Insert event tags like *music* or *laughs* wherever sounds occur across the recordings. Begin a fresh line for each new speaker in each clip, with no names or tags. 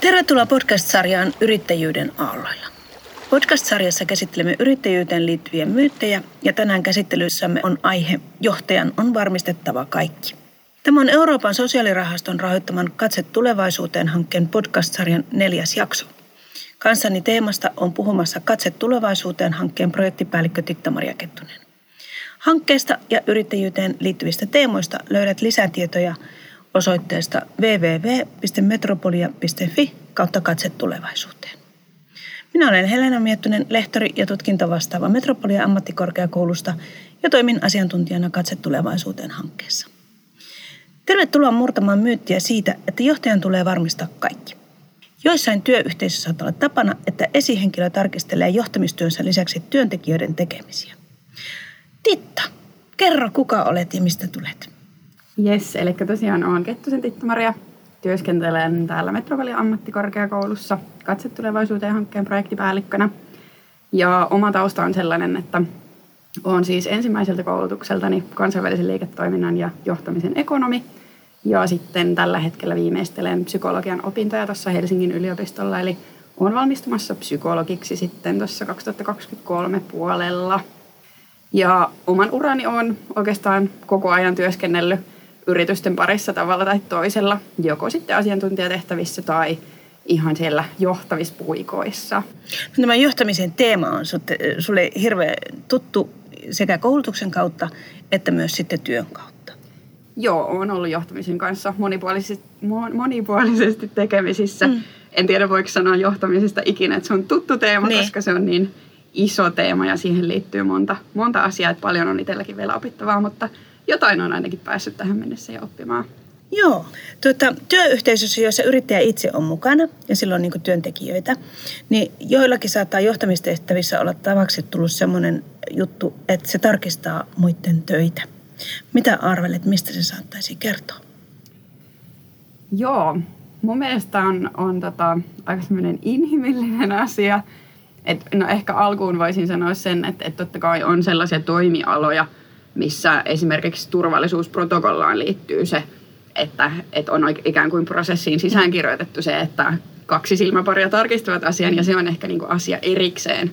Tervetuloa podcast-sarjaan Yrittäjyyden aalloilla. Podcast-sarjassa käsittelemme yrittäjyyteen liittyviä myyttejä ja tänään käsittelyssämme on aihe Johtajan on varmistettava kaikki. Tämä on Euroopan sosiaalirahaston rahoittaman Katse tulevaisuuteen hankkeen podcast-sarjan neljäs jakso. Kanssani teemasta on puhumassa Katse tulevaisuuteen hankkeen projektipäällikkö Titta-Maria Kettunen. Hankkeesta ja yrittäjyyteen liittyvistä teemoista löydät lisätietoja osoitteesta www.metropolia.fi kautta katse tulevaisuuteen. Minä olen Helena Miettunen, lehtori ja tutkintavastaava Metropolia ammattikorkeakoulusta ja toimin asiantuntijana Katse tulevaisuuteen hankkeessa. Tervetuloa murtamaan myyttiä siitä, että johtajan tulee varmistaa kaikki. Joissain työyhteisöissä saattaa olla tapana, että esihenkilö tarkistelee johtamistyönsä lisäksi työntekijöiden tekemisiä. Titta, kerro kuka olet ja mistä tulet?
Yes, eli tosiaan olen Kettusen Titta-Maria. Työskentelen täällä Metropolia ammattikorkeakoulussa Katse tulevaisuuteen hankkeen projektipäällikkönä. Ja oma tausta on sellainen, että olen siis ensimmäiseltä koulutukseltani kansainvälisen liiketoiminnan ja johtamisen ekonomi. Ja sitten tällä hetkellä viimeistelen psykologian opintoja tuossa Helsingin yliopistolla, eli olen valmistumassa psykologiksi sitten tuossa 2023 puolella. Ja oman urani on oikeastaan koko ajan työskennellyt yritysten parissa tavalla tai toisella, joko sitten asiantuntijatehtävissä tai ihan siellä johtamispuikoissa.
Tämä johtamisen teema on sulle hirveän tuttu sekä koulutuksen kautta että myös sitten työn kautta.
Joo, olen ollut johtamisen kanssa monipuolisesti, monipuolisesti tekemisissä. Mm. En tiedä, voiko sanoa johtamisesta ikinä, että se on tuttu teema, niin. koska se on niin iso teema ja siihen liittyy monta, monta asiaa, että paljon on itselläkin vielä opittavaa, mutta – jotain on ainakin päässyt tähän mennessä jo oppimaan.
Joo. Tuota, työyhteisössä, jossa yrittäjä itse on mukana ja silloin niin työntekijöitä, niin joillakin saattaa johtamistehtävissä olla tavaksi tullut sellainen juttu, että se tarkistaa muiden töitä. Mitä arvelet, mistä se saattaisi kertoa?
Joo, mun mielestä on, on tota, aika semmoinen inhimillinen asia. Et, no ehkä alkuun voisin sanoa sen, että, että totta kai on sellaisia toimialoja – missä esimerkiksi turvallisuusprotokollaan liittyy se, että, että on ikään kuin prosessiin sisäänkirjoitettu se, että kaksi silmäparia tarkistavat asian ja se on ehkä niin kuin asia erikseen.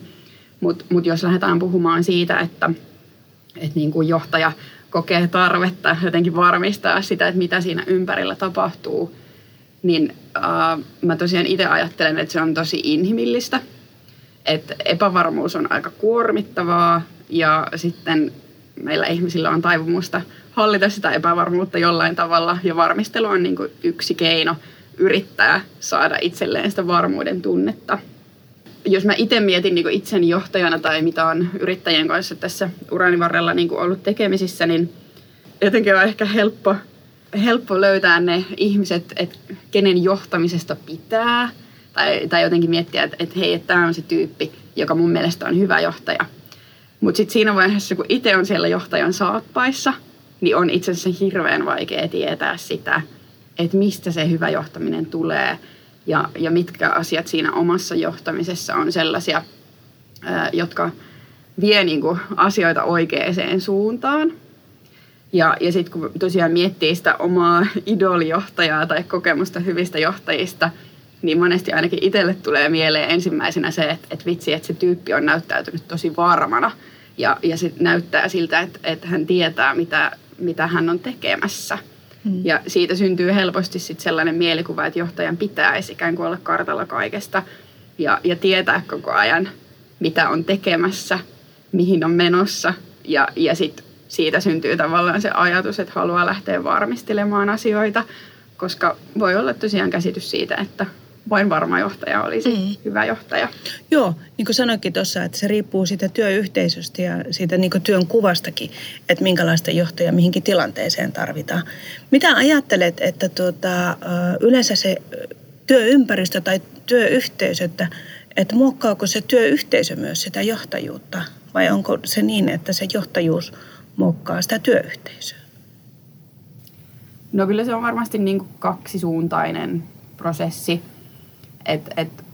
Mutta mut jos lähdetään puhumaan siitä, että, että niin kuin johtaja kokee tarvetta jotenkin varmistaa sitä, että mitä siinä ympärillä tapahtuu, niin äh, mä tosiaan itse ajattelen, että se on tosi inhimillistä. Että epävarmuus on aika kuormittavaa ja sitten meillä ihmisillä on taipumusta hallita sitä epävarmuutta jollain tavalla ja varmistelu on niin kuin yksi keino yrittää saada itselleen sitä varmuuden tunnetta. Jos mä itse mietin niin itseni johtajana tai mitä on yrittäjien kanssa tässä urani varrella niin ollut tekemisissä, niin jotenkin on ehkä helppo, helppo löytää ne ihmiset, että kenen johtamisesta pitää. Tai, tai jotenkin miettiä, että, että hei, että tämä on se tyyppi, joka mun mielestä on hyvä johtaja – mutta sitten siinä vaiheessa, kun itse on siellä johtajan saappaissa, niin on itse asiassa hirveän vaikea tietää sitä, että mistä se hyvä johtaminen tulee ja, ja mitkä asiat siinä omassa johtamisessa on sellaisia, jotka vie niinku asioita oikeaan suuntaan. Ja, ja sitten kun tosiaan miettii sitä omaa idolijohtajaa tai kokemusta hyvistä johtajista, niin monesti ainakin itselle tulee mieleen ensimmäisenä se, että, että vitsi, että se tyyppi on näyttäytynyt tosi varmana – ja, ja sit näyttää siltä, että, että hän tietää, mitä, mitä hän on tekemässä. Hmm. Ja siitä syntyy helposti sit sellainen mielikuva, että johtajan pitäisi ikään kuin olla kartalla kaikesta ja, ja tietää koko ajan, mitä on tekemässä, mihin on menossa. Ja, ja sit siitä syntyy tavallaan se ajatus, että haluaa lähteä varmistelemaan asioita, koska voi olla tosiaan käsitys siitä, että vain varma johtaja olisi mm. hyvä johtaja.
Joo, niin kuin sanoinkin tuossa, että se riippuu siitä työyhteisöstä ja siitä niin työn kuvastakin, että minkälaista johtajaa mihinkin tilanteeseen tarvitaan. Mitä ajattelet, että tuota, yleensä se työympäristö tai työyhteisö, että, että muokkaako se työyhteisö myös sitä johtajuutta? Vai onko se niin, että se johtajuus muokkaa sitä työyhteisöä?
No kyllä se on varmasti niin kuin kaksisuuntainen prosessi et, et,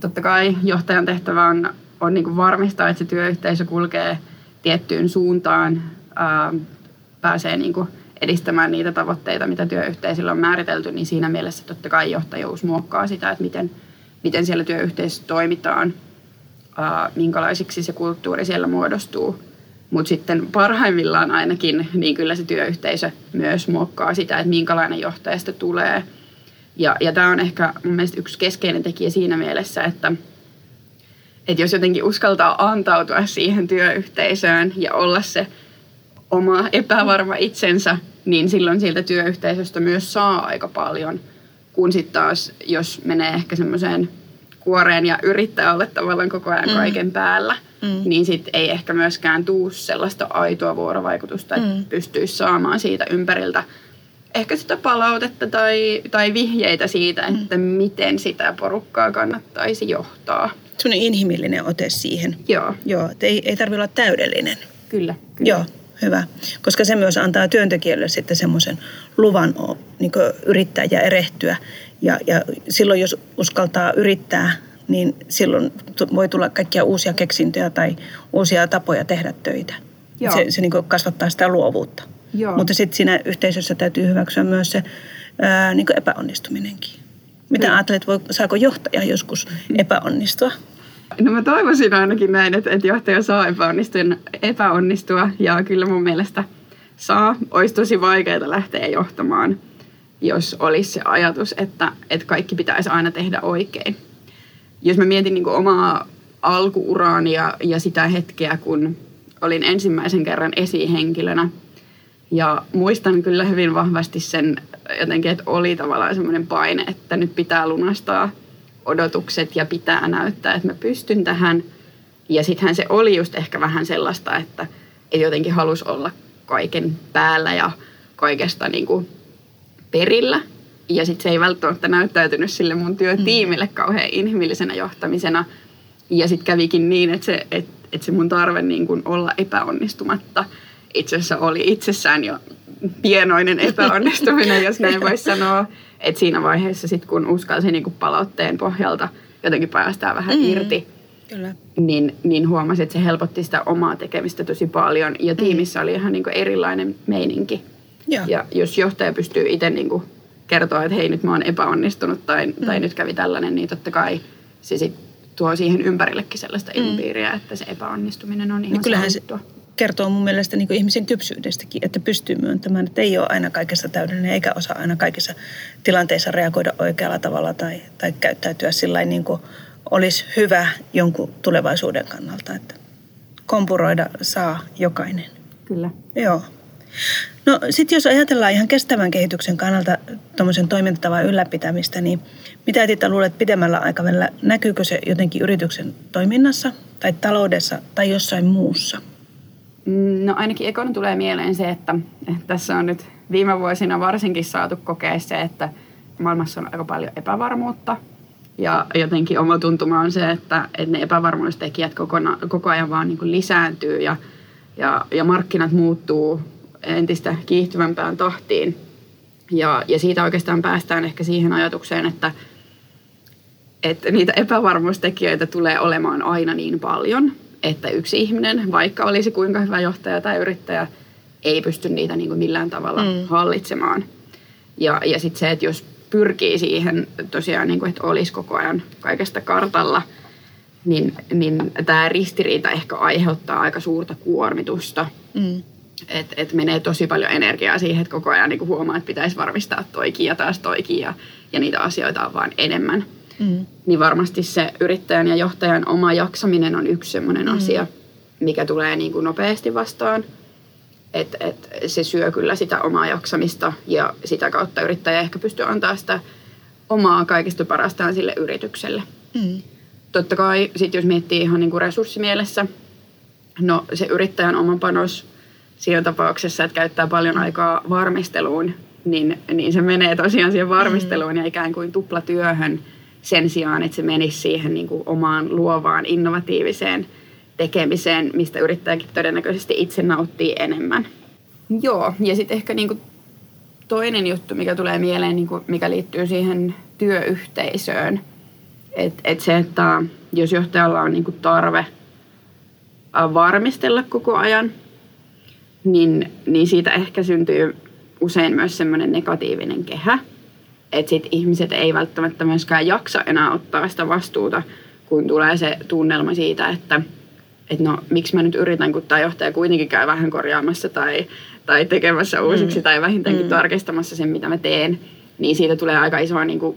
totta kai johtajan tehtävä on, on niin varmistaa, että se työyhteisö kulkee tiettyyn suuntaan, ää, pääsee niin kuin edistämään niitä tavoitteita, mitä työyhteisöllä on määritelty, niin siinä mielessä totta kai johtajuus muokkaa sitä, että miten, miten siellä työyhteisössä toimitaan, ää, minkälaisiksi se kulttuuri siellä muodostuu. Mutta sitten parhaimmillaan ainakin, niin kyllä se työyhteisö myös muokkaa sitä, että minkälainen johtajasta tulee. Ja, ja tämä on ehkä mun mielestä yksi keskeinen tekijä siinä mielessä, että, että jos jotenkin uskaltaa antautua siihen työyhteisöön ja olla se oma epävarma itsensä, niin silloin siltä työyhteisöstä myös saa aika paljon. Kun sitten taas, jos menee ehkä semmoiseen kuoreen ja yrittää olla tavallaan koko ajan mm. kaiken päällä, mm. niin sitten ei ehkä myöskään tuu sellaista aitoa vuorovaikutusta, että mm. pystyisi saamaan siitä ympäriltä ehkä sitä palautetta tai, tai vihjeitä siitä, mm. että mm. miten sitä porukkaa kannattaisi johtaa.
Sellainen inhimillinen ote siihen.
Joo.
Joo, että ei, ei tarvitse olla täydellinen.
Kyllä, kyllä.
Joo, hyvä. Koska se myös antaa työntekijälle sitten semmoisen luvan niin yrittää ja erehtyä. Ja, ja silloin, jos uskaltaa yrittää, niin silloin voi tulla kaikkia uusia keksintöjä tai uusia tapoja tehdä töitä. Joo. Se, se niin kasvattaa sitä luovuutta. Joo. Mutta sitten siinä yhteisössä täytyy hyväksyä myös se ää, niin epäonnistuminenkin. Mitä niin. ajattelet, voi, saako johtaja joskus epäonnistua?
No mä toivoisin ainakin näin, että, että johtaja saa epäonnistua, epäonnistua ja kyllä mun mielestä saa. Olisi tosi vaikeaa lähteä johtamaan, jos olisi se ajatus, että, että kaikki pitäisi aina tehdä oikein. Jos mä mietin niin omaa alkuuraani ja, ja sitä hetkeä, kun olin ensimmäisen kerran esihenkilönä – ja muistan kyllä hyvin vahvasti sen jotenkin, että oli tavallaan semmoinen paine, että nyt pitää lunastaa odotukset ja pitää näyttää, että mä pystyn tähän. Ja sittenhän se oli just ehkä vähän sellaista, että, että jotenkin halusi olla kaiken päällä ja kaikesta niin kuin perillä. Ja sitten se ei välttämättä näyttäytynyt sille mun työtiimille mm. kauhean inhimillisenä johtamisena. Ja sitten kävikin niin, että se, että, että se mun tarve niin kuin olla epäonnistumatta – itse asiassa oli itsessään jo pienoinen epäonnistuminen, jos näin voisi sanoa. Että siinä vaiheessa sitten kun uskalsi niin palautteen pohjalta jotenkin päästää vähän mm. irti, Kyllä. Niin, niin huomasi, että se helpotti sitä omaa tekemistä tosi paljon. Ja mm. tiimissä oli ihan niin erilainen meininki. Ja. ja jos johtaja pystyy itse niin kertoa, että hei nyt mä oon epäonnistunut tai, mm. tai nyt kävi tällainen, niin totta kai se sit tuo siihen ympärillekin sellaista mm. ilmapiiriä, että se epäonnistuminen on ihan no
kyllähän se, kertoo mun mielestä niin ihmisen kypsyydestäkin, että pystyy myöntämään, että ei ole aina kaikessa täydellinen eikä osaa aina kaikissa tilanteissa reagoida oikealla tavalla tai, tai käyttäytyä sillä niin kuin olisi hyvä jonkun tulevaisuuden kannalta. Että kompuroida saa jokainen.
Kyllä.
Joo. No sitten jos ajatellaan ihan kestävän kehityksen kannalta tuommoisen toimintatavan ylläpitämistä, niin mitä Tita luulet pidemmällä aikavälillä, näkyykö se jotenkin yrityksen toiminnassa tai taloudessa tai jossain muussa?
No ainakin ekana tulee mieleen se, että, että tässä on nyt viime vuosina varsinkin saatu kokea se, että maailmassa on aika paljon epävarmuutta. Ja jotenkin oma tuntuma on se, että, että ne epävarmuustekijät kokona, koko ajan vaan niin lisääntyy ja, ja, ja markkinat muuttuu entistä kiihtyvämpään tahtiin. Ja, ja siitä oikeastaan päästään ehkä siihen ajatukseen, että, että niitä epävarmuustekijöitä tulee olemaan aina niin paljon – että yksi ihminen, vaikka olisi kuinka hyvä johtaja tai yrittäjä, ei pysty niitä niin kuin millään tavalla mm. hallitsemaan. Ja, ja sitten se, että jos pyrkii siihen tosiaan, niin kuin, että olisi koko ajan kaikesta kartalla, niin, niin tämä ristiriita ehkä aiheuttaa aika suurta kuormitusta. Mm. Että et menee tosi paljon energiaa siihen, että koko ajan niin huomaa, että pitäisi varmistaa toikin ja taas toikin ja, ja niitä asioita on vaan enemmän mm. niin varmasti se yrittäjän ja johtajan oma jaksaminen on yksi sellainen mm. asia, mikä tulee niin kuin nopeasti vastaan. Et, et se syö kyllä sitä omaa jaksamista ja sitä kautta yrittäjä ehkä pystyy antaa sitä omaa kaikista parastaan sille yritykselle. Mm. Totta kai sit jos miettii ihan niin kuin resurssimielessä, no se yrittäjän oma panos siinä tapauksessa, että käyttää paljon aikaa varmisteluun, niin, niin se menee tosiaan siihen varmisteluun mm. ja ikään kuin tuplatyöhön – sen sijaan, että se menisi siihen niin kuin omaan luovaan, innovatiiviseen tekemiseen, mistä yrittäjäkin todennäköisesti itse nauttii enemmän. Joo, ja sitten ehkä niin kuin toinen juttu, mikä tulee mieleen, niin kuin mikä liittyy siihen työyhteisöön, että et se, että jos johtajalla on niin kuin tarve varmistella koko ajan, niin, niin siitä ehkä syntyy usein myös semmoinen negatiivinen kehä, että sit ihmiset ei välttämättä myöskään jaksa enää ottaa sitä vastuuta, kun tulee se tunnelma siitä, että että no miksi mä nyt yritän, kun tämä johtaja kuitenkin käy vähän korjaamassa tai, tai tekemässä uusiksi mm. tai vähintäänkin mm. tarkistamassa sen, mitä mä teen, niin siitä tulee aika isoa niin kuin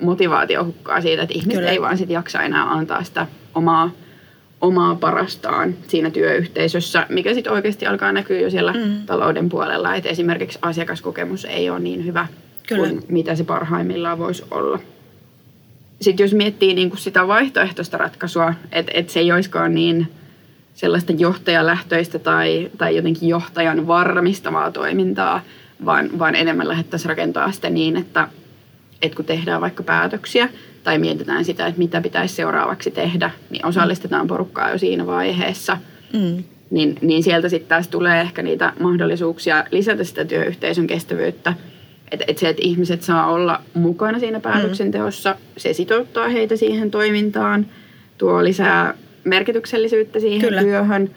motivaatiohukkaa siitä, että ihmiset Kyllä. ei vaan sit jaksa enää antaa sitä omaa, omaa parastaan siinä työyhteisössä, mikä sitten oikeasti alkaa näkyä jo siellä mm. talouden puolella, että esimerkiksi asiakaskokemus ei ole niin hyvä Kyllä. kuin mitä se parhaimmillaan voisi olla. Sitten jos miettii niin kuin sitä vaihtoehtoista ratkaisua, että, että se ei olisikaan niin sellaista johtajalähtöistä tai, tai jotenkin johtajan varmistavaa toimintaa, vaan, vaan enemmän lähdettäisiin rakentaa sitä niin, että, että kun tehdään vaikka päätöksiä tai mietitään sitä, että mitä pitäisi seuraavaksi tehdä, niin osallistetaan porukkaa jo siinä vaiheessa. Mm. Niin, niin sieltä sitten taas tulee ehkä niitä mahdollisuuksia lisätä sitä työyhteisön kestävyyttä. Että et se, että ihmiset saa olla mukana siinä päätöksenteossa, se sitouttaa heitä siihen toimintaan, tuo lisää merkityksellisyyttä siihen Kyllä. työhön.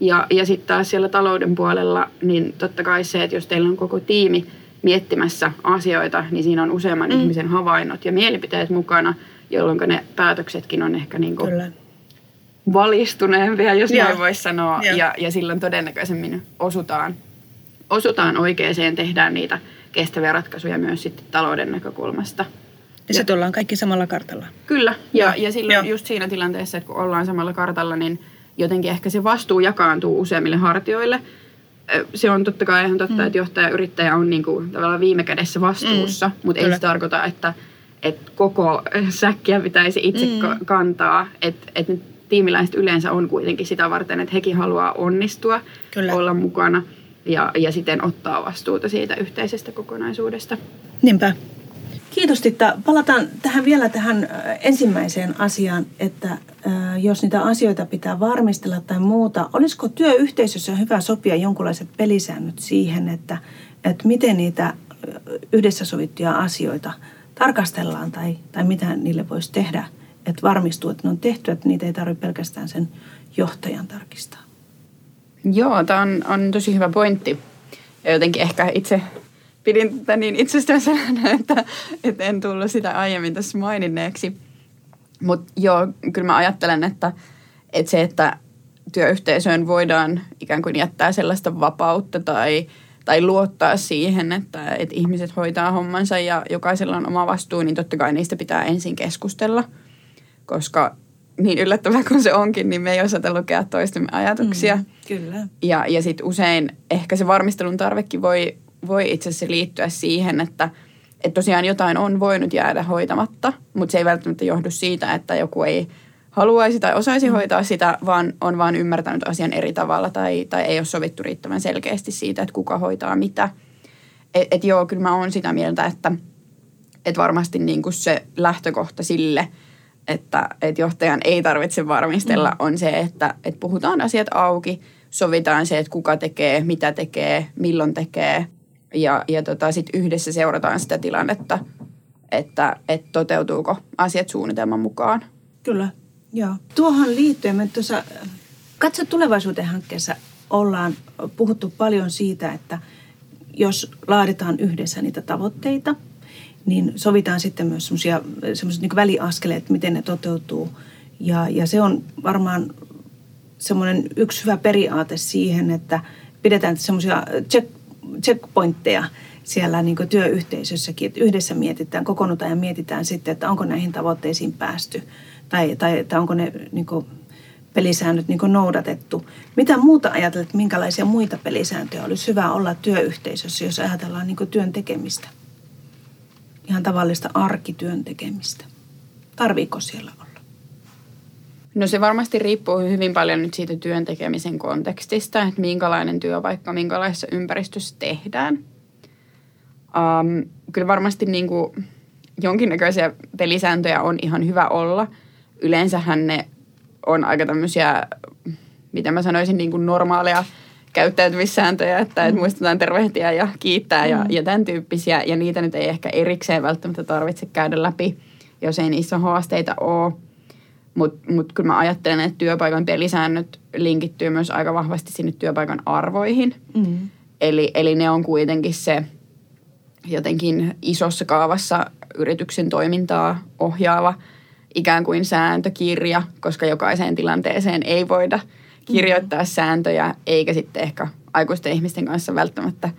Ja, ja sitten taas siellä talouden puolella, niin totta kai se, että jos teillä on koko tiimi miettimässä asioita, niin siinä on useamman mm. ihmisen havainnot ja mielipiteet mukana, jolloin ne päätöksetkin on ehkä niin kuin valistuneempia, jos näin voisi sanoa. Ja, ja silloin todennäköisemmin osutaan, osutaan oikeaan, tehdään niitä kestäviä ratkaisuja myös sitten talouden näkökulmasta.
Ja sitten ollaan kaikki samalla kartalla.
Kyllä, ja, ja, ja silloin Joo. just siinä tilanteessa, että kun ollaan samalla kartalla, niin jotenkin ehkä se vastuu jakaantuu useimmille hartioille. Se on totta kai ihan totta, mm. että johtaja ja yrittäjä on niin kuin tavallaan viime kädessä vastuussa, mm. mutta ei se tarkoita, että, että koko säkkiä pitäisi itse mm. kantaa. Että että tiimiläiset yleensä on kuitenkin sitä varten, että hekin haluaa onnistua, Kyllä. olla mukana ja, ja siten ottaa vastuuta siitä yhteisestä kokonaisuudesta.
Niinpä. Kiitos Titta. Palataan tähän vielä tähän ensimmäiseen asiaan, että jos niitä asioita pitää varmistella tai muuta, olisiko työyhteisössä hyvä sopia jonkinlaiset pelisäännöt siihen, että, että miten niitä yhdessä sovittuja asioita tarkastellaan tai, tai mitä niille voisi tehdä, että varmistuu, että ne on tehty, että niitä ei tarvitse pelkästään sen johtajan tarkistaa.
Joo, tämä on, on tosi hyvä pointti. Ja jotenkin ehkä itse pidin tätä niin itsestäänselvänä, *laughs* että, että en tullut sitä aiemmin tässä maininneeksi. Mutta joo, kyllä mä ajattelen, että, että se, että työyhteisöön voidaan ikään kuin jättää sellaista vapautta tai, tai luottaa siihen, että, että ihmiset hoitaa hommansa ja jokaisella on oma vastuu, niin totta kai niistä pitää ensin keskustella, koska niin yllättävää kuin se onkin, niin me ei osata lukea toistemme ajatuksia. Mm,
kyllä.
Ja, ja sitten usein ehkä se varmistelun tarvekin voi voi itse asiassa liittyä siihen, että, että tosiaan jotain on voinut jäädä hoitamatta, mutta se ei välttämättä johdu siitä, että joku ei haluaisi tai osaisi mm. hoitaa sitä, vaan on vaan ymmärtänyt asian eri tavalla tai, tai ei ole sovittu riittävän selkeästi siitä, että kuka hoitaa mitä. Et, et joo, kyllä mä oon sitä mieltä, että et varmasti niin kuin se lähtökohta sille, että et johtajan ei tarvitse varmistella, mm. on se, että et puhutaan asiat auki, sovitaan se, että kuka tekee, mitä tekee, milloin tekee – ja, ja tota, sitten yhdessä seurataan sitä tilannetta, että, että toteutuuko asiat suunnitelman mukaan.
Kyllä, joo. Tuohon liittyen me tuossa Katso tulevaisuuteen hankkeessa ollaan puhuttu paljon siitä, että jos laaditaan yhdessä niitä tavoitteita, niin sovitaan sitten myös semmoiset niin väliaskeleet, miten ne toteutuu. Ja, ja se on varmaan semmoinen yksi hyvä periaate siihen, että pidetään semmoisia check, checkpointteja siellä niin työyhteisössäkin, että yhdessä mietitään, kokoonnutaan ja mietitään sitten, että onko näihin tavoitteisiin päästy tai, tai, tai onko ne niin kuin, pelisäännöt niin noudatettu. Mitä muuta ajattelet, minkälaisia muita pelisääntöjä olisi hyvä olla työyhteisössä, jos ajatellaan niin työn tekemistä? Ihan tavallista arkityön tekemistä. Tarviiko siellä olla?
No se varmasti riippuu hyvin paljon nyt siitä työn tekemisen kontekstista, että minkälainen työpaikka, minkälaisessa ympäristössä tehdään. Um, kyllä varmasti niin kuin jonkinnäköisiä pelisääntöjä on ihan hyvä olla. Yleensähän ne on aika tämmöisiä, mitä mä sanoisin, niin kuin normaaleja käyttäytymissääntöjä, että, että mm. muistetaan tervehtiä ja kiittää ja, mm. ja tämän tyyppisiä. Ja niitä nyt ei ehkä erikseen välttämättä tarvitse käydä läpi, jos ei niissä haasteita ole. Mutta mut kyllä mä ajattelen, että työpaikan pelisäännöt linkittyy myös aika vahvasti sinne työpaikan arvoihin. Mm. Eli, eli ne on kuitenkin se jotenkin isossa kaavassa yrityksen toimintaa ohjaava ikään kuin sääntökirja, koska jokaiseen tilanteeseen ei voida kirjoittaa sääntöjä, eikä sitten ehkä aikuisten ihmisten kanssa välttämättä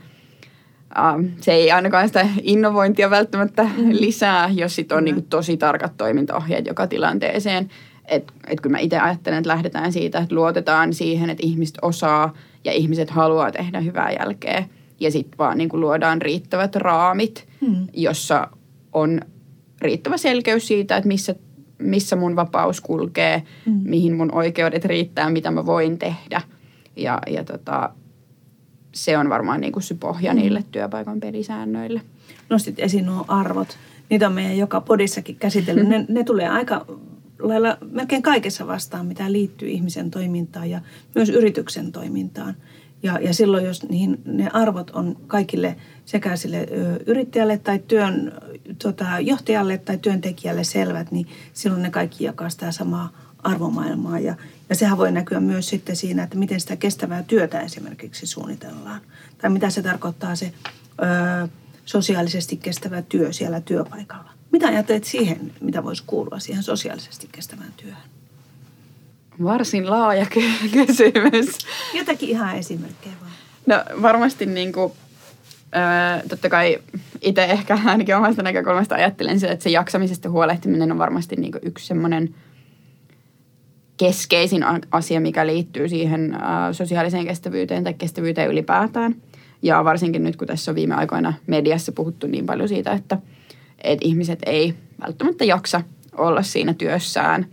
se ei ainakaan sitä innovointia välttämättä lisää, jos sit on niin tosi tarkat toimintaohjeet joka tilanteeseen. Että et kyllä mä itse ajattelen, että lähdetään siitä, että luotetaan siihen, että ihmiset osaa ja ihmiset haluaa tehdä hyvää jälkeä. Ja sitten vaan niin kuin luodaan riittävät raamit, mm. jossa on riittävä selkeys siitä, että missä, missä mun vapaus kulkee, mm. mihin mun oikeudet riittää, mitä mä voin tehdä. Ja, ja tota, se on varmaan niin kuin se pohja mm. niille työpaikan pelisäännöille.
Nostit esiin nuo arvot. Niitä on meidän joka podissakin käsitellyt. Ne, ne tulee aika lailla melkein kaikessa vastaan, mitä liittyy ihmisen toimintaan ja myös yrityksen toimintaan. Ja, ja silloin, jos niihin, ne arvot on kaikille sekä sille ö, yrittäjälle tai työn tota, johtajalle tai työntekijälle selvät, niin silloin ne kaikki jakaa sitä samaa arvomaailmaa. Ja, ja sehän voi näkyä myös sitten siinä, että miten sitä kestävää työtä esimerkiksi suunnitellaan. Tai mitä se tarkoittaa se ö, sosiaalisesti kestävä työ siellä työpaikalla. Mitä ajattelet siihen, mitä voisi kuulua siihen sosiaalisesti kestävään työhön?
Varsin laaja kysymys.
Jotakin ihan esimerkkejä vaan.
No varmasti niin kuin, äh, totta kai itse ehkä ainakin omasta näkökulmasta ajattelen sitä, että se jaksamisesta huolehtiminen on varmasti niin kuin yksi semmoinen keskeisin asia, mikä liittyy siihen äh, sosiaaliseen kestävyyteen tai kestävyyteen ylipäätään. Ja varsinkin nyt, kun tässä on viime aikoina mediassa puhuttu niin paljon siitä, että – että ihmiset ei välttämättä jaksa olla siinä työssään,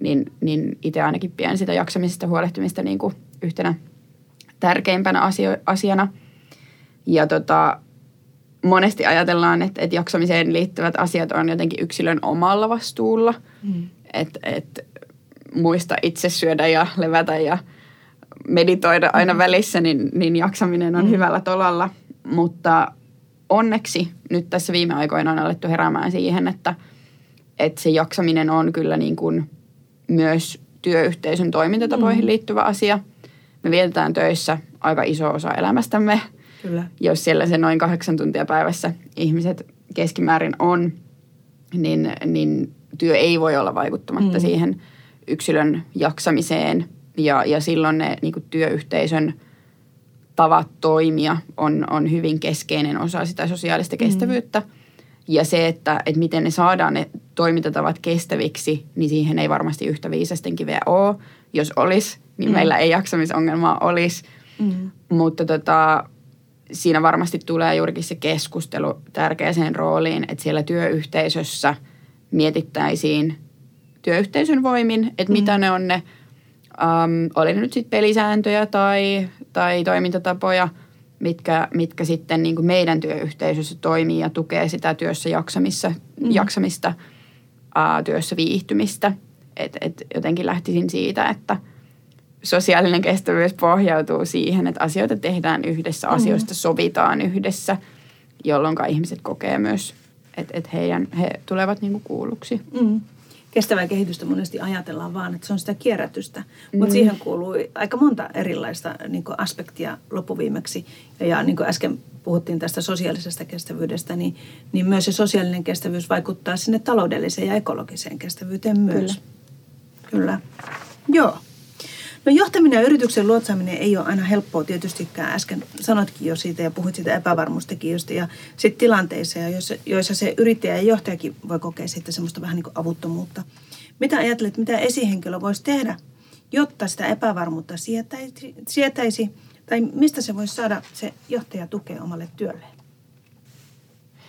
niin, niin itse ainakin pidän sitä jaksamisesta huolehtimista niin kuin yhtenä tärkeimpänä asio- asiana. Ja tota, monesti ajatellaan, että, että jaksamiseen liittyvät asiat on jotenkin yksilön omalla vastuulla. Mm. Että et, muista itse syödä ja levätä ja meditoida aina mm. välissä, niin, niin jaksaminen on mm. hyvällä tolalla. Mutta onneksi nyt tässä viime aikoina on alettu heräämään siihen, että, että se jaksaminen on kyllä niin kuin myös työyhteisön toimintatapoihin mm. liittyvä asia. Me vietetään töissä aika iso osa elämästämme. Kyllä. Jos siellä se noin kahdeksan tuntia päivässä ihmiset keskimäärin on, niin, niin työ ei voi olla vaikuttamatta mm. siihen yksilön jaksamiseen. Ja, ja silloin ne niin työyhteisön – tavat toimia on, on hyvin keskeinen osa sitä sosiaalista kestävyyttä. Mm. Ja se, että, että miten ne saadaan ne toimintatavat kestäviksi, niin siihen ei varmasti yhtä viisasten kiveä ole. Jos olisi, niin mm. meillä ei jaksamisongelmaa olisi. Mm. Mutta tota, siinä varmasti tulee juurikin se keskustelu tärkeäseen rooliin, että siellä työyhteisössä mietittäisiin työyhteisön voimin, että mm. mitä ne on ne, um, oli ne nyt sitten pelisääntöjä tai tai toimintatapoja, mitkä, mitkä sitten niin kuin meidän työyhteisössä toimii ja tukee sitä työssä jaksamissa, mm. jaksamista, ää, työssä viihtymistä. Et, et jotenkin lähtisin siitä, että sosiaalinen kestävyys pohjautuu siihen, että asioita tehdään yhdessä, mm. asioista sovitaan yhdessä, jolloin ihmiset kokee myös, että, että heidän, he tulevat niin kuin kuulluksi. Mm
kestävää kehitystä monesti ajatellaan vaan, että se on sitä kierrätystä. Mm. Mutta siihen kuuluu aika monta erilaista niin aspektia loppuviimeksi. Ja, ja niin kuin äsken puhuttiin tästä sosiaalisesta kestävyydestä, niin, niin myös se sosiaalinen kestävyys vaikuttaa sinne taloudelliseen ja ekologiseen kestävyyteen myös. Kyllä. Kyllä. Joo. No johtaminen ja yrityksen luotsaaminen ei ole aina helppoa tietystikään. Äsken sanoitkin jo siitä ja puhuit siitä epävarmuustekijöistä ja sitten tilanteissa, joissa, se yrittäjä ja johtajakin voi kokea sitten semmoista vähän niin kuin avuttomuutta. Mitä ajattelet, mitä esihenkilö voisi tehdä, jotta sitä epävarmuutta sietäisi, sietäisi tai mistä se voisi saada se johtaja tukea omalle työlleen?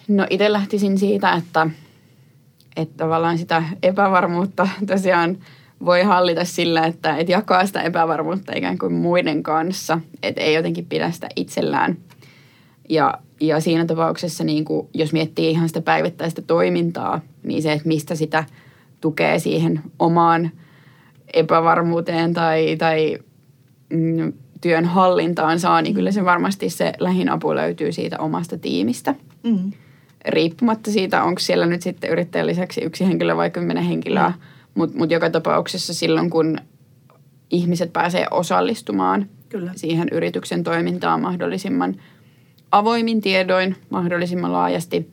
No itse lähtisin siitä, että, että tavallaan sitä epävarmuutta tosiaan – voi hallita sillä, että, että jakaa sitä epävarmuutta ikään kuin muiden kanssa, että ei jotenkin pidä sitä itsellään. Ja, ja siinä tapauksessa, niin kuin, jos miettii ihan sitä päivittäistä toimintaa, niin se, että mistä sitä tukee siihen omaan epävarmuuteen tai, tai mm, työn hallintaan saa, niin kyllä se varmasti se lähin apu löytyy siitä omasta tiimistä. Mm. Riippumatta siitä, onko siellä nyt sitten yrittäjän lisäksi yksi henkilö vai kymmenen henkilöä. Mm mutta mut joka tapauksessa silloin, kun ihmiset pääsee osallistumaan
Kyllä.
siihen yrityksen toimintaan mahdollisimman avoimin tiedoin, mahdollisimman laajasti,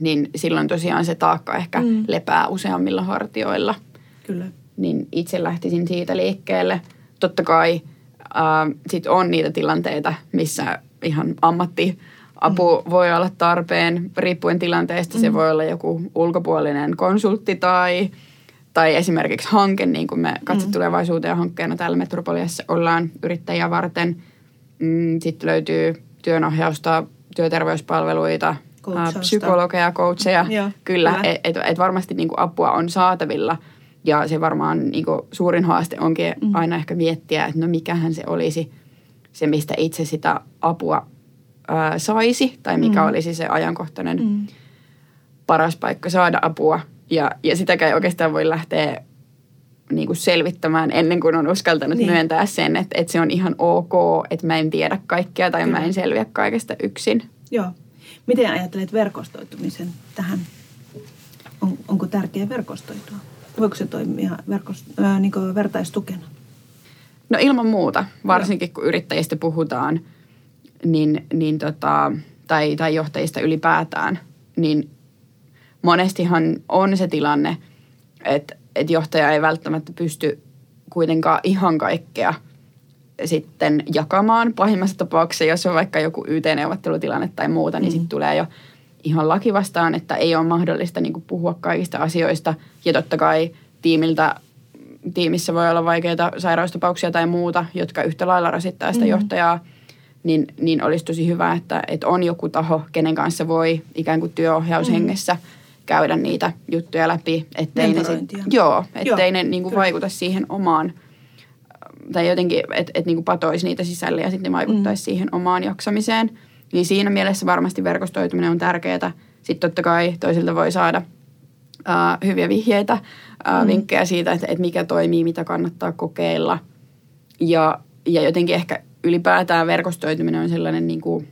niin silloin tosiaan se taakka ehkä mm. lepää useammilla hartioilla.
Kyllä.
Niin itse lähtisin siitä liikkeelle. Totta kai äh, sit on niitä tilanteita, missä ihan ammatti apu mm. voi olla tarpeen, riippuen tilanteesta. Mm. Se voi olla joku ulkopuolinen konsultti tai, tai esimerkiksi hanke, niin kuin me Katse mm. tulevaisuuteen hankkeena täällä Metropoliassa ollaan yrittäjiä varten. Mm, Sitten löytyy työnohjausta, työterveyspalveluita, Coachausta. psykologeja, coacheja. Joo, kyllä, että et, et varmasti niin kuin apua on saatavilla. Ja se varmaan niin kuin suurin haaste onkin mm. aina ehkä miettiä, että no mikähän se olisi se, mistä itse sitä apua ää, saisi tai mikä mm. olisi se ajankohtainen mm. paras paikka saada apua. Ja, ja sitäkään ei oikeastaan voi lähteä niin kuin selvittämään ennen kuin on uskaltanut niin. myöntää sen, että, että se on ihan ok, että mä en tiedä kaikkea tai Kyllä. mä en selviä kaikesta yksin.
Joo. Miten ajattelet verkostoitumisen tähän? On, onko tärkeää verkostoitua? Voiko se toimia verkost, äh, niin vertaistukena?
No ilman muuta, varsinkin kun yrittäjistä puhutaan – niin, niin tota, tai, tai johtajista ylipäätään, niin monestihan on se tilanne, että, että johtaja ei välttämättä pysty kuitenkaan ihan kaikkea sitten jakamaan. Pahimmassa tapauksessa, jos on vaikka joku YT-neuvottelutilanne tai muuta, niin mm. sitten tulee jo ihan laki vastaan, että ei ole mahdollista niin kuin puhua kaikista asioista. Ja totta kai tiimiltä, tiimissä voi olla vaikeita sairaustapauksia tai muuta, jotka yhtä lailla rasittaa sitä mm. johtajaa – niin, niin olisi tosi hyvä, että, että on joku taho, kenen kanssa voi ikään kuin työohjaushengessä mm. Käydä niitä juttuja läpi. Ettei ne, sit, joo, ettei joo, ne niin kuin vaikuta siihen omaan, tai jotenkin, että et niin kuin patoisi niitä sisälle ja sitten ne vaikuttaisi mm. siihen omaan jaksamiseen. Niin siinä mielessä varmasti verkostoituminen on tärkeää. Sitten totta kai toisilta voi saada uh, hyviä vihjeitä, uh, mm. vinkkejä siitä, että, että mikä toimii, mitä kannattaa kokeilla. Ja, ja jotenkin ehkä ylipäätään verkostoituminen on sellainen niin kuin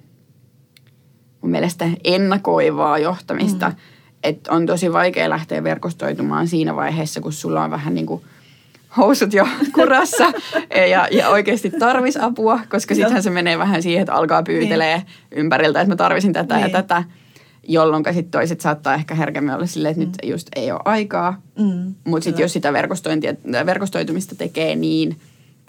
mun mielestä ennakoivaa johtamista. Mm. Että on tosi vaikea lähteä verkostoitumaan siinä vaiheessa, kun sulla on vähän niin kuin housut jo *laughs* kurassa ja, ja oikeasti tarvis apua, koska sittenhän se menee vähän siihen, että alkaa pyytelee niin. ympäriltä, että mä tarvisin tätä niin. ja tätä, jolloin sitten toiset saattaa ehkä herkemmin olla silleen, että mm. nyt just ei ole aikaa. Mm. Mutta sitten jos sitä verkostoitumista tekee niin –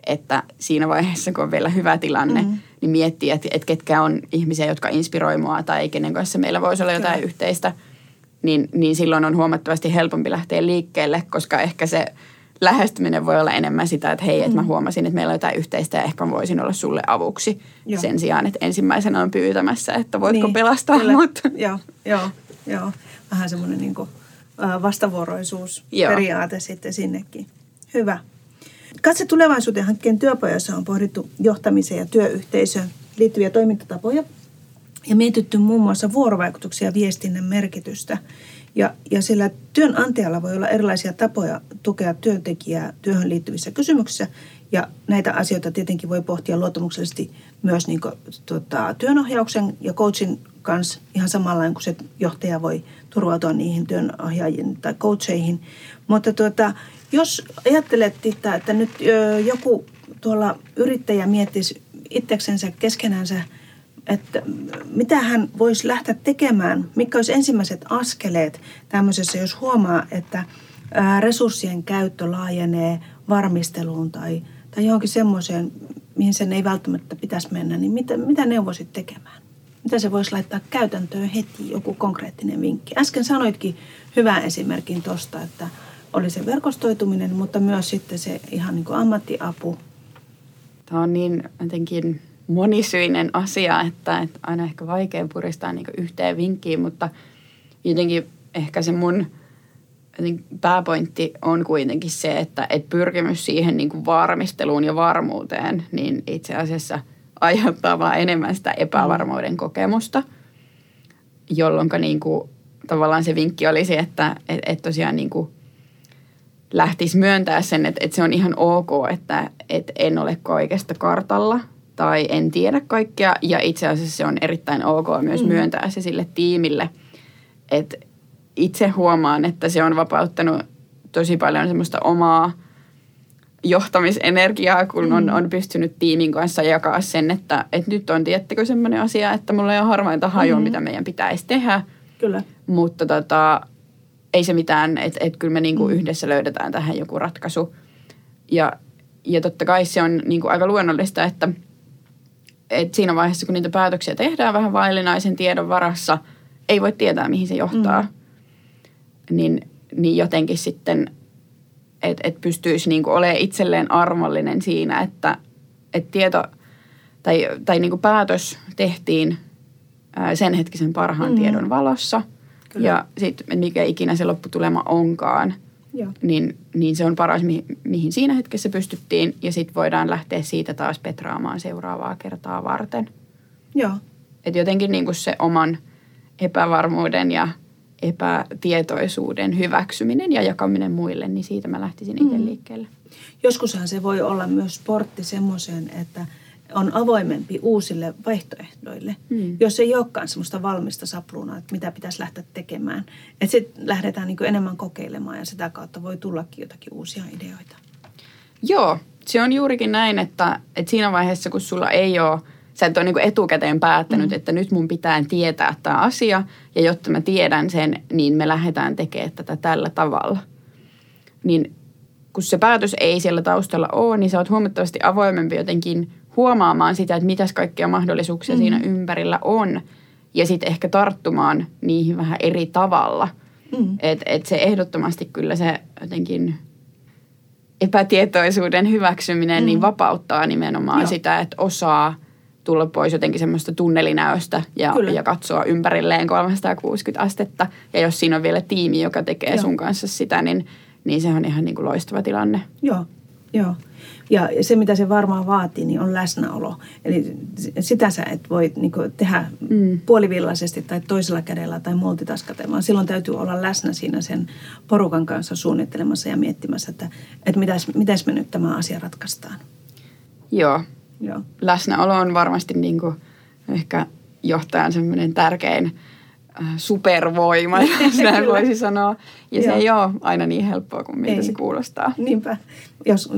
että siinä vaiheessa, kun on vielä hyvä tilanne, mm. niin miettii, että, että ketkä on ihmisiä, jotka inspiroi mua tai kenen kanssa meillä voisi olla jotain Kyllä. yhteistä, niin, niin silloin on huomattavasti helpompi lähteä liikkeelle, koska ehkä se lähestyminen voi olla enemmän sitä, että hei, mm. että mä huomasin, että meillä on jotain yhteistä ja ehkä voisin olla sulle avuksi joo. sen sijaan, että ensimmäisenä on pyytämässä, että voitko niin, pelastaa kyllä. mut. *laughs*
Joo, joo, joo. Vähän semmoinen niin vastavuoroisuusperiaate sitten sinnekin. Hyvä. Katse tulevaisuuden hankkeen työpajassa on pohdittu johtamiseen ja työyhteisöön liittyviä toimintatapoja ja mietitty muun muassa vuorovaikutuksia ja viestinnän merkitystä. Ja, ja sillä työnantajalla voi olla erilaisia tapoja tukea työntekijää työhön liittyvissä kysymyksissä. Ja näitä asioita tietenkin voi pohtia luottamuksellisesti myös niin kuin, tuota, työnohjauksen ja coachin kanssa ihan samalla kuin se johtaja voi turvautua niihin työnohjaajiin tai coacheihin. Mutta tuota, jos ajattelet, Titta, että nyt joku tuolla yrittäjä miettisi itseksensä keskenänsä, että mitä hän voisi lähteä tekemään, mikä olisi ensimmäiset askeleet tämmöisessä, jos huomaa, että resurssien käyttö laajenee varmisteluun tai, tai johonkin semmoiseen, mihin sen ei välttämättä pitäisi mennä, niin mitä, mitä neuvoisit tekemään? Mitä se voisi laittaa käytäntöön heti, joku konkreettinen vinkki? Äsken sanoitkin hyvän esimerkin tuosta, että – oli se verkostoituminen, mutta myös sitten se ihan niin kuin ammattiapu.
Tämä on niin jotenkin monisyinen asia, että, että aina ehkä vaikea puristaa niin yhteen vinkkiin, mutta jotenkin ehkä se mun pääpointti on kuitenkin se, että, että pyrkimys siihen niin kuin varmisteluun ja varmuuteen, niin itse asiassa aiheuttaa vaan enemmän sitä epävarmuuden kokemusta, jolloin niin kuin, tavallaan se vinkki olisi, että et, et tosiaan niin kuin lähtisi myöntää sen, että, että se on ihan ok, että, että en ole kaikesta kartalla tai en tiedä kaikkea. Ja itse asiassa se on erittäin ok myös mm. myöntää se sille tiimille. Että itse huomaan, että se on vapauttanut tosi paljon semmoista omaa johtamisenergiaa, kun on, on pystynyt tiimin kanssa jakaa sen, että, että nyt on tiettekö semmoinen asia, että mulla ei ole harvainta hajua, mm-hmm. mitä meidän pitäisi tehdä.
Kyllä.
Mutta tota, ei se mitään, että et kyllä me niinku mm. yhdessä löydetään tähän joku ratkaisu. Ja, ja totta kai se on niinku aika luonnollista, että et siinä vaiheessa, kun niitä päätöksiä tehdään vähän vaillinaisen tiedon varassa, ei voi tietää, mihin se johtaa. Mm. Niin, niin jotenkin sitten, että et pystyisi niinku olemaan itselleen armollinen siinä, että et tieto tai, tai niinku päätös tehtiin sen hetkisen parhaan mm. tiedon valossa – Kyllä. Ja sitten mikä ikinä se lopputulema onkaan, Joo. Niin, niin se on paras, mi- mihin siinä hetkessä pystyttiin. Ja sitten voidaan lähteä siitä taas petraamaan seuraavaa kertaa varten.
Joo.
Et jotenkin niin kuin se oman epävarmuuden ja epätietoisuuden hyväksyminen ja jakaminen muille, niin siitä mä lähtisin itse mm. liikkeelle.
Joskushan se voi olla myös sportti semmoisen, että – on avoimempi uusille vaihtoehdoille, mm. jos ei olekaan semmoista valmista sapluunaa, että mitä pitäisi lähteä tekemään. Että sitten lähdetään niin enemmän kokeilemaan ja sitä kautta voi tullakin jotakin uusia ideoita.
Joo, se on juurikin näin, että, että siinä vaiheessa, kun sulla ei ole, sä et ole niin etukäteen päättänyt, mm. että nyt mun pitää tietää tämä asia, ja jotta mä tiedän sen, niin me lähdetään tekemään tätä tällä tavalla. Niin kun se päätös ei siellä taustalla ole, niin sä oot huomattavasti avoimempi jotenkin huomaamaan sitä, että mitäs kaikkia mahdollisuuksia mm. siinä ympärillä on. Ja sitten ehkä tarttumaan niihin vähän eri tavalla. Mm. Että et se ehdottomasti kyllä se jotenkin epätietoisuuden hyväksyminen mm. niin vapauttaa nimenomaan Joo. sitä, että osaa tulla pois jotenkin semmoista tunnelinäöstä ja, ja katsoa ympärilleen 360 astetta. Ja jos siinä on vielä tiimi, joka tekee Joo. sun kanssa sitä, niin, niin se on ihan niin kuin loistava tilanne.
Joo, Joo. Ja se, mitä se varmaan vaatii, niin on läsnäolo. Eli sitä sä et voi niin kuin, tehdä mm. puolivillaisesti tai toisella kädellä tai multitaskata, vaan silloin täytyy olla läsnä siinä sen porukan kanssa suunnittelemassa ja miettimässä, että, että mitäs, mitäs me nyt tämä asia ratkaistaan.
Joo. Joo. Läsnäolo on varmasti niin kuin, ehkä johtajan semmoinen tärkein supervoima, jos *laughs* näin voisi sanoa. Ja Joo. se ei ole aina niin helppoa kuin miltä ei. se kuulostaa.
Niinpä, jos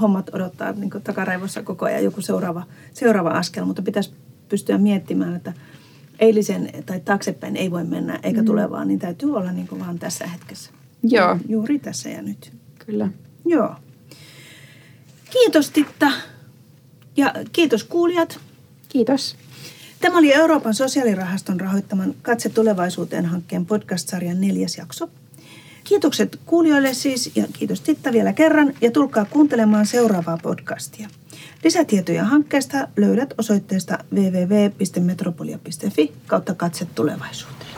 hommat odottaa niin takaraivossa koko ajan joku seuraava, seuraava askel, mutta pitäisi pystyä miettimään, että eilisen tai taaksepäin ei voi mennä eikä mm. tulevaan, niin täytyy olla niin kuin vaan tässä hetkessä.
Joo.
Juuri tässä ja nyt.
Kyllä.
Joo. Kiitos Titta ja kiitos kuulijat.
Kiitos.
Tämä oli Euroopan sosiaalirahaston rahoittaman Katse tulevaisuuteen hankkeen podcast-sarjan neljäs jakso. Kiitokset kuulijoille siis ja kiitos Titta vielä kerran ja tulkaa kuuntelemaan seuraavaa podcastia. Lisätietoja hankkeesta löydät osoitteesta www.metropolia.fi kautta katse tulevaisuuteen.